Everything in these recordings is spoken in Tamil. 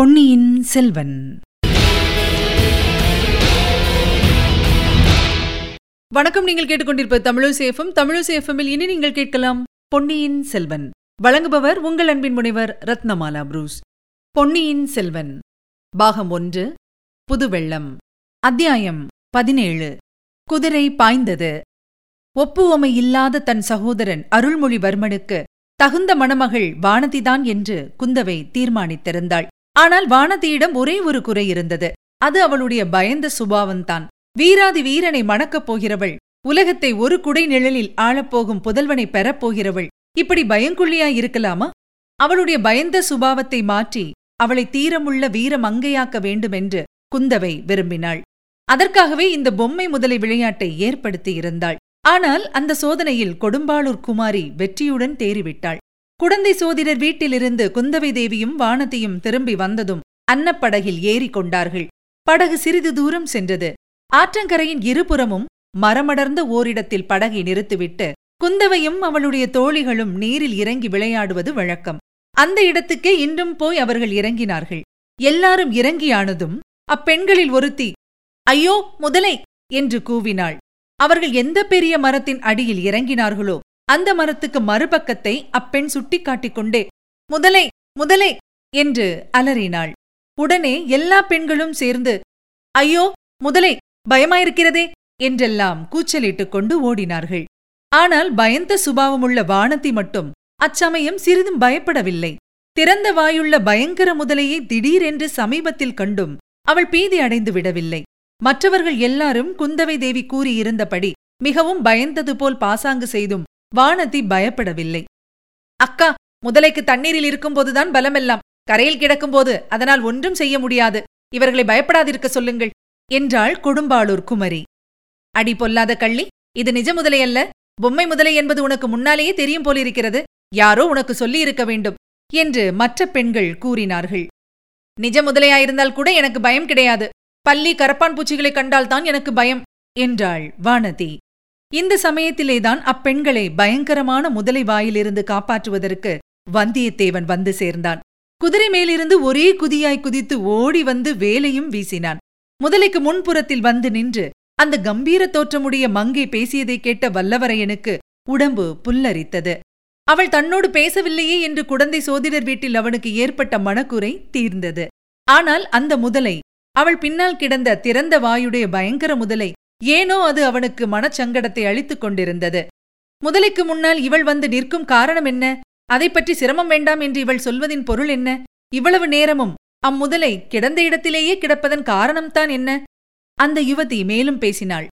பொன்னியின் செல்வன். வணக்கம் நீங்கள் கேட்டுக்கொண்டிருப்ப தமிழசேஃபம் தமிழசேஃபமில் இனி நீங்கள் கேட்கலாம் பொன்னியின் செல்வன். வழங்குபவர் உங்கள் அன்பின் முனைவர் ரத்னமாலா புரூஸ். பொன்னியின் செல்வன். பாகம் ஒன்று புதுவெள்ளம். அத்தியாயம் பதினேழு குதிரை பாய்ந்தது. ஒப்புவமை இல்லாத தன் சகோதரன் அருள்மொழிவர்மனுக்கு தகுந்த மணமகள் வானதிதான் என்று குந்தவை தீர்மானித்திருந்தாள். ஆனால் வானதியிடம் ஒரே ஒரு குறை இருந்தது. அது அவளுடைய பயந்த சுபாவம்தான். வீராதி வீரனை மணக்கப் போகிறவள் உலகத்தை ஒரு குடை நிழலில் ஆளப்போகும் புதல்வனை பெறப் போகிறவள் இப்படி பயங்குள்ளியாய் இருக்கலாமா? அவளுடைய பயந்த சுபாவத்தை மாற்றி அவளை தீரமுள்ள வீரமங்கையாக்க வேண்டுமென்று குந்தவை விரும்பினாள். அதற்காகவே இந்த பொம்மை முதலை விளையாட்டை ஏற்படுத்தியிருந்தாள் ஆனால் அந்த சோதனையில் கொடும்பாளூர் குமாரி வெற்றியுடன் தேறிவிட்டாள். குடந்தை சோதிடர் வீட்டிலிருந்து குந்தவை தேவியும் வானதியும் திரும்பி வந்ததும் அன்னப்படகில் ஏறிக் கொண்டார்கள். படகு சிறிது தூரம் சென்றது. ஆற்றங்கரையின் இருபுறமும் மரமடர்ந்த ஓரிடத்தில் படகை நிறுத்திவிட்டு குந்தவையும் அவளுடைய தோழிகளும் நீரில் இறங்கி விளையாடுவது வழக்கம். அந்த இடத்துக்கே இன்றும் போய் அவர்கள் இறங்கினார்கள். எல்லாரும் இறங்கியானதும் அப்பெண்களில் ஒருத்தி ஐயோ முதலை! என்று கூவினாள். அவர்கள் எந்த பெரிய மரத்தின் அடியில் இறங்கினார்களோ அந்த மரத்துக்கு மறுபக்கத்தை அப்பெண் சுட்டிக்காட்டிக் கொண்டே முதலை முதலை! என்று அலறினாள். உடனே எல்லா பெண்களும் சேர்ந்து ஐயோ முதலை பயமாயிருக்கிறதே! என்றெல்லாம் கூச்சலிட்டுக் கொண்டு ஓடினார்கள். ஆனால் பயந்த சுபாவமுள்ள வானதி மட்டும் அச்சமயம் சிறிதும் பயப்படவில்லை. திறந்த வாயுள்ள பயங்கர முதலையை திடீரென்று சமீபத்தில் கண்டும் அவள் பீதி அடைந்து விடவில்லை. மற்றவர்கள் எல்லாரும் குந்தவை தேவி கூறியிருந்தபடி மிகவும் பயந்தது போல் பாசாங்கு செய்தும் வானதி பயப்படவில்லை. அக்கா முதலைக்கு தண்ணீரில் இருக்கும்போதுதான் பலமெல்லாம். கரையில் கிடக்கும்போது அதனால் ஒன்றும் செய்ய முடியாது. இவர்களை பயப்படாதிருக்க சொல்லுங்கள் என்றாள் கொடும்பாளூர் குமரி. அடி பொல்லாத கள்ளி இது நிஜ முதலை அல்ல. பொம்மை முதலை என்பது உனக்கு முன்னாலேயே தெரியும் போலிருக்கிறது. யாரோ உனக்கு சொல்லியிருக்க வேண்டும் என்று மற்ற பெண்கள் கூறினார்கள். நிஜ முதலையாயிருந்தால் கூட எனக்கு பயம் கிடையாது. பள்ளி கரப்பான் பூச்சிகளை கண்டால்தான் எனக்கு பயம் என்றாள் வானதி. இந்த சமயத்திலேதான் அப்பெண்களை பயங்கரமான முதலை வாயிலிருந்து காப்பாற்றுவதற்கு வந்தியத்தேவன் வந்து சேர்ந்தான். குதிரை மேலிருந்து ஒரே குதியாய் குதித்து ஓடி வந்து வேலையும் வீசினான். முதலைக்கு முன்புறத்தில் வந்து நின்று அந்த கம்பீர தோற்றமுடைய மங்கை பேசியதை கேட்ட வல்லவரையனுக்கு உடம்பு புல்லரித்தது. அவள் தன்னோடு பேசவில்லையே என்று குடந்தை சோதிடர் வீட்டில் அவனுக்கு ஏற்பட்ட மனக்குறை தீர்ந்தது. ஆனால் அந்த முதலை அவள் பின்னால் கிடந்த திறந்த வாயுடைய பயங்கர முதலை ஏனோ அது அவனுக்கு மனச்சங்கடத்தை அளித்துக் கொண்டிருந்தது. முதலைக்கு முன்னால் இவள் வந்து நிற்கும் காரணம் என்ன? அதை பற்றி சிரமம் வேண்டாம் என்று இவள் சொல்வதின் பொருள் என்ன? இவ்வளவு நேரமும் அம்முதலை கிடந்த இடத்திலேயே கிடப்பதன் காரணம்தான் என்ன? அந்த யுவதி மேலும் பேசினாள்.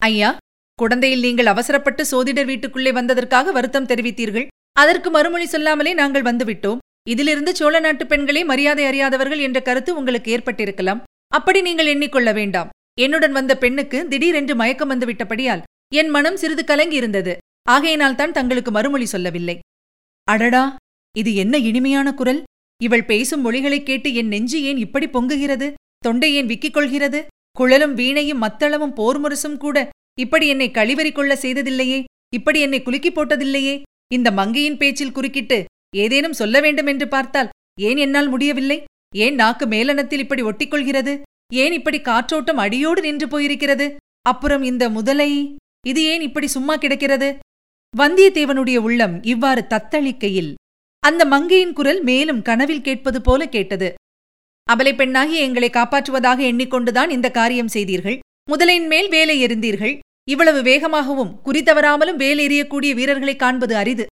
ஐயா குழந்தையில் நீங்கள் அவசரப்பட்டு சோதிடர் வீட்டுக்குள்ளே வந்ததற்காக வருத்தம் தெரிவித்தீர்கள். அதற்கு மறுமொழி சொல்லாமலே நாங்கள் வந்துவிட்டோம். இதிலிருந்து சோழ நாட்டு பெண்களே மரியாதை அறியாதவர்கள் என்ற கருத்து உங்களுக்கு ஏற்பட்டிருக்கலாம். அப்படி நீங்கள் எண்ணிக்கொள்ள வேண்டாம். என்னுடன் வந்த பெண்ணுக்கு திடீரென்று மயக்கம் வந்துவிட்டபடியால் என் மனம் சிறிது கலங்கியிருந்தது ஆகையினால் தான் தங்களுக்கு மறுமொழி சொல்லவில்லை. அடடா! இது என்ன இனிமையான குரல்? இவள் பேசும் மொழிகளைக் கேட்டு என் நெஞ்சு ஏன் இப்படி பொங்குகிறது? தொண்டை ஏன் விக்கிக் கொள்கிறது குழலும் வீணையும் மத்தளமும் போர்முரசும் கூட இப்படி என்னை கழிவறி கொள்ள செய்ததில்லையே? இப்படி என்னை குலுக்கி போட்டதில்லையே? இந்த மங்கையின் பேச்சில் குறுக்கிட்டு ஏதேனும் சொல்ல வேண்டும் என்று பார்த்தால் ஏன் என்னால் முடியவில்லை? ஏன் நாக்கு மேலனத்தில் இப்படி ஒட்டிக்கொள்கிறது? ஏன் இப்படி காற்றோட்டம் அடியோடு நின்று போயிருக்கிறது? அப்புறம் இந்த முதலை இது ஏன் இப்படி சும்மா கிடக்கிறது? வந்தியத்தேவனுடைய உள்ளம் இவ்வாறு தத்தளிக்கையில் அந்த மங்கையின் குரல் மேலும் கனவில் கேட்பது போல கேட்டது. அபலை பெண்ணாகி எங்களை காப்பாற்றுவதாக எண்ணிக்கொண்டுதான் இந்த காரியம் செய்தீர்கள். முதலையின் மேல் வேலை எறிந்தீர்கள். இவ்வளவு வேகமாகவும் குறித்தவராமலும் வேலெறியக்கூடிய வீரர்களை காண்பது அரிது.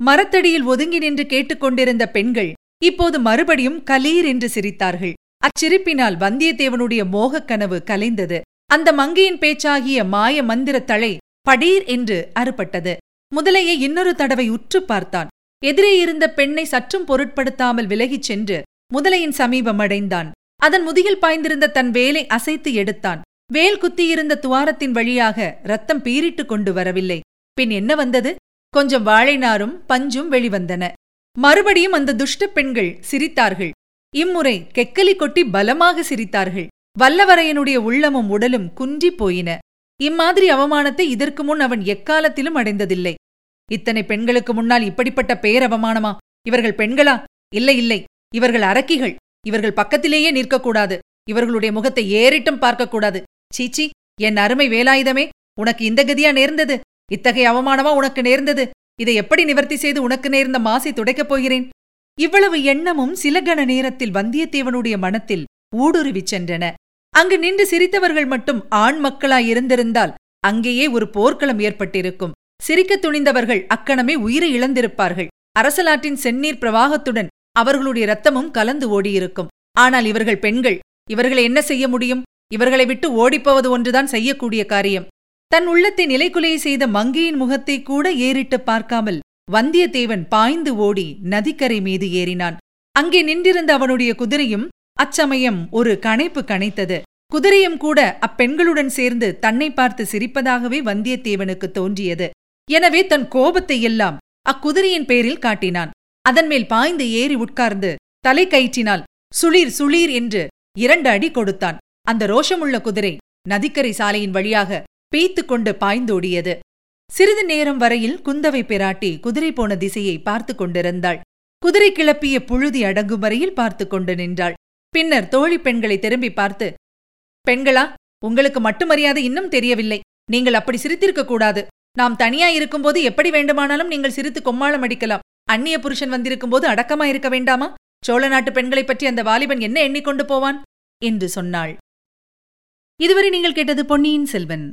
மரத்தடியில் ஒதுங்கி நின்று கேட்டுக்கொண்டிருந்த பெண்கள் இப்போது மறுபடியும் கலீர் என்று சிரித்தார்கள். அச்சிரிப்பினால் வந்தியத்தேவனுடைய மோகக் கனவு கலைந்தது. அந்த மங்கையின் பேச்சாகிய மாய மந்திர தழை படீர் என்று அறுபட்டது. முதலையை இன்னொரு தடவை உற்று பார்த்தான். எதிரே இருந்த பெண்ணை சற்றும் பொருட்படுத்தாமல் விலகிச் சென்று முதலையின் சமீபம் அடைந்தான். அதன் முதுகில் பாய்ந்திருந்த தன் வேலை அசைத்து எடுத்தான். வேல் குத்தியிருந்த துவாரத்தின் வழியாக ரத்தம் பீறிட்டுக் கொண்டு வரவில்லை. பின் என்ன வந்தது? கொஞ்சம் வாழைநாரும் பஞ்சும் வெளிவந்தன. மறுபடியும் அந்த துஷ்ட பெண்கள் சிரித்தார்கள். இம்முறை கெக்கலி கொட்டி பலமாக சிரித்தார்கள். வல்லவரையனுடைய உள்ளமும் உடலும் குன்றிப் போயின. இம்மாதிரி அவமானத்தை இதற்கு முன் அவன் எக்காலத்திலும் அடைந்ததில்லை. இத்தனை பெண்களுக்கு முன்னால் இப்படிப்பட்ட பேரவமானமா இவர்கள் பெண்களா? இல்லை இல்லை. இவர்கள் அரக்கிகள். இவர்கள் பக்கத்திலேயே நிற்கக்கூடாது. இவர்களுடைய முகத்தை ஏறிட்டும் பார்க்கக்கூடாது. சீச்சி என் அருமை வேலாயுதமே உனக்கு இந்த கதியா நேர்ந்தது? இத்தகைய அவமானமா உனக்கு நேர்ந்தது? இதை எப்படி நிவர்த்தி செய்து உனக்கு நேர்ந்த மாசை துடைக்கப் போகிறேன்? இவ்வளவு எண்ணமும் சில கண நேரத்தில் வந்தியத்தேவனுடைய மனத்தில் ஊடுருவிச் சென்றன. அங்கு நின்று சிரித்தவர்கள் மட்டும் ஆண் மக்களாயிருந்திருந்தால் அங்கேயே ஒரு போர்க்களம் ஏற்பட்டிருக்கும். சிரிக்கத் துணிந்தவர்கள் அக்கணமே உயிரை இழந்திருப்பார்கள். அரசலாற்றின் செந்நீர் பிரவாகத்துடன் அவர்களுடைய ரத்தமும் கலந்து ஓடியிருக்கும். ஆனால் இவர்கள் பெண்கள் இவர்களை என்ன செய்ய முடியும்? இவர்களை விட்டு ஓடிப்போவது ஒன்றுதான் செய்யக்கூடிய காரியம். தன் உள்ளத்தை நிலைக்குலையை செய்த மங்கையின் முகத்தை கூட ஏறிட்டு பார்க்காமல் வந்தியத்தேவன் பாய்ந்து ஓடி நதிக்கரை மீது ஏறினான். அங்கே நின்றிருந்த அவனுடைய குதிரையும் அச்சமயம் ஒரு கணைப்பு கனைத்தது குதிரையும் கூட அப்பெண்களுடன் சேர்ந்து தன்னை பார்த்து சிரிப்பதாகவே வந்தியத்தேவனுக்கு தோன்றியது. எனவே தன் கோபத்தை எல்லாம் அக்குதிரையின் பேரில் காட்டினான். அதன்மேல் பாய்ந்து ஏறி உட்கார்ந்து தலை கயிற்றினால் சுளீர் சுளீர் என்று இரண்டு அடி கொடுத்தான். அந்த ரோஷமுள்ள குதிரை நதிக்கரை சாலையின் வழியாக பேய்த்து கொண்டு பாய்ந்தோடியது. சிறிது நேரம் வரையில் குந்தவை பிராட்டி குதிரை போன திசையை பார்த்து கொண்டிருந்தாள். குதிரை கிளப்பிய புழுதி அடங்கும் வரையில் பார்த்து கொண்டு நின்றாள். பின்னர் தோழி பெண்களை திரும்பி பார்த்து பெண்களா உங்களுக்கு மட்டு மரியாதை இன்னும் தெரியவில்லை. நீங்கள் அப்படி சிரித்திருக்க கூடாது. நாம் தனியா இருக்கும்போது எப்படி வேண்டுமானாலும் நீங்கள் சிரித்து கொம்மாளம் அடிக்கலாம். அந்நிய புருஷன் வந்திருக்கும்போது அடக்கமா இருக்க வேண்டாமா? சோழ நாட்டு பெண்களைப் பற்றி அந்த வாலிபன் என்ன எண்ணிக்கொண்டு போவான்? என்று சொன்னாள். இதுவரை நீங்கள் கேட்டது பொன்னியின் செல்வன்.